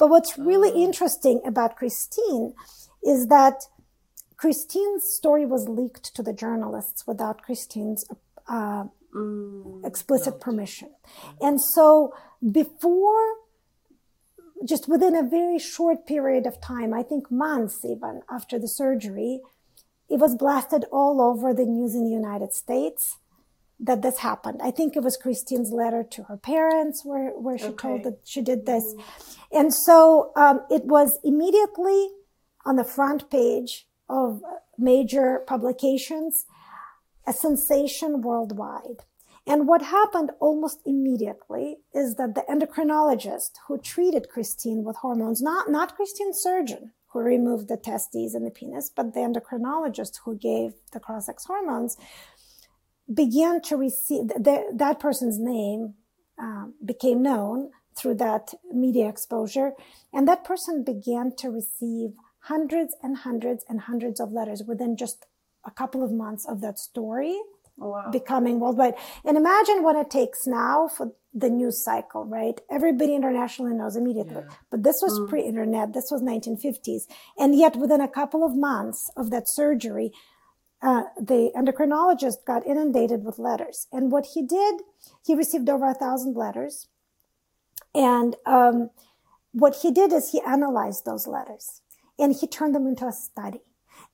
But what's really oh. interesting about Christine is that Christine's story was leaked to the journalists without Christine's uh, mm, explicit permission. And so before, just within a very short period of time, I think months even after the surgery, it was blasted all over the news in the United States that this happened. I think it was Christine's letter to her parents where, where she okay. told that she did this. Mm. And so um, it was immediately on the front page of major publications, a sensation worldwide. And what happened almost immediately is that the endocrinologist who treated Christine with hormones, not, not Christine's surgeon who removed the testes and the penis, but the endocrinologist who gave the cross-sex hormones, began to receive the, that person's name um, became known through that media exposure, and that person began to receive hundreds and hundreds and hundreds of letters within just a couple of months of that story oh, wow. becoming worldwide. And imagine what it takes now for the news cycle, right? Everybody internationally knows immediately. Yeah. But this was mm. pre-internet. This was 1950s. And yet within a couple of months of that surgery, uh, the endocrinologist got inundated with letters. And what he did, he received over a thousand letters. And um, what he did is he analyzed those letters and he turned them into a study.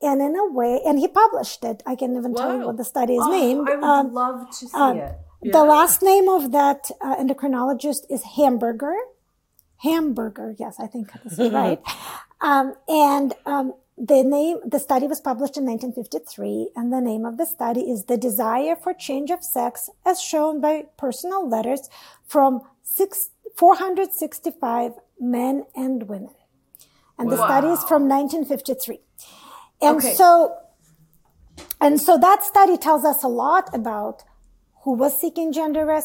And in a way, and he published it. I can't even tell you what the study is oh, named. I would um, love to see um, it. Yeah. The last name of that uh, endocrinologist is Hamburger. Hamburger, yes, I think this is right. Um, and um, the name, the study was published in 1953, and the name of the study is The Desire for Change of Sex as shown by personal letters from six, 465 men and women. And wow. the study is from 1953. And okay. so, and so that study tells us a lot about who was seeking gender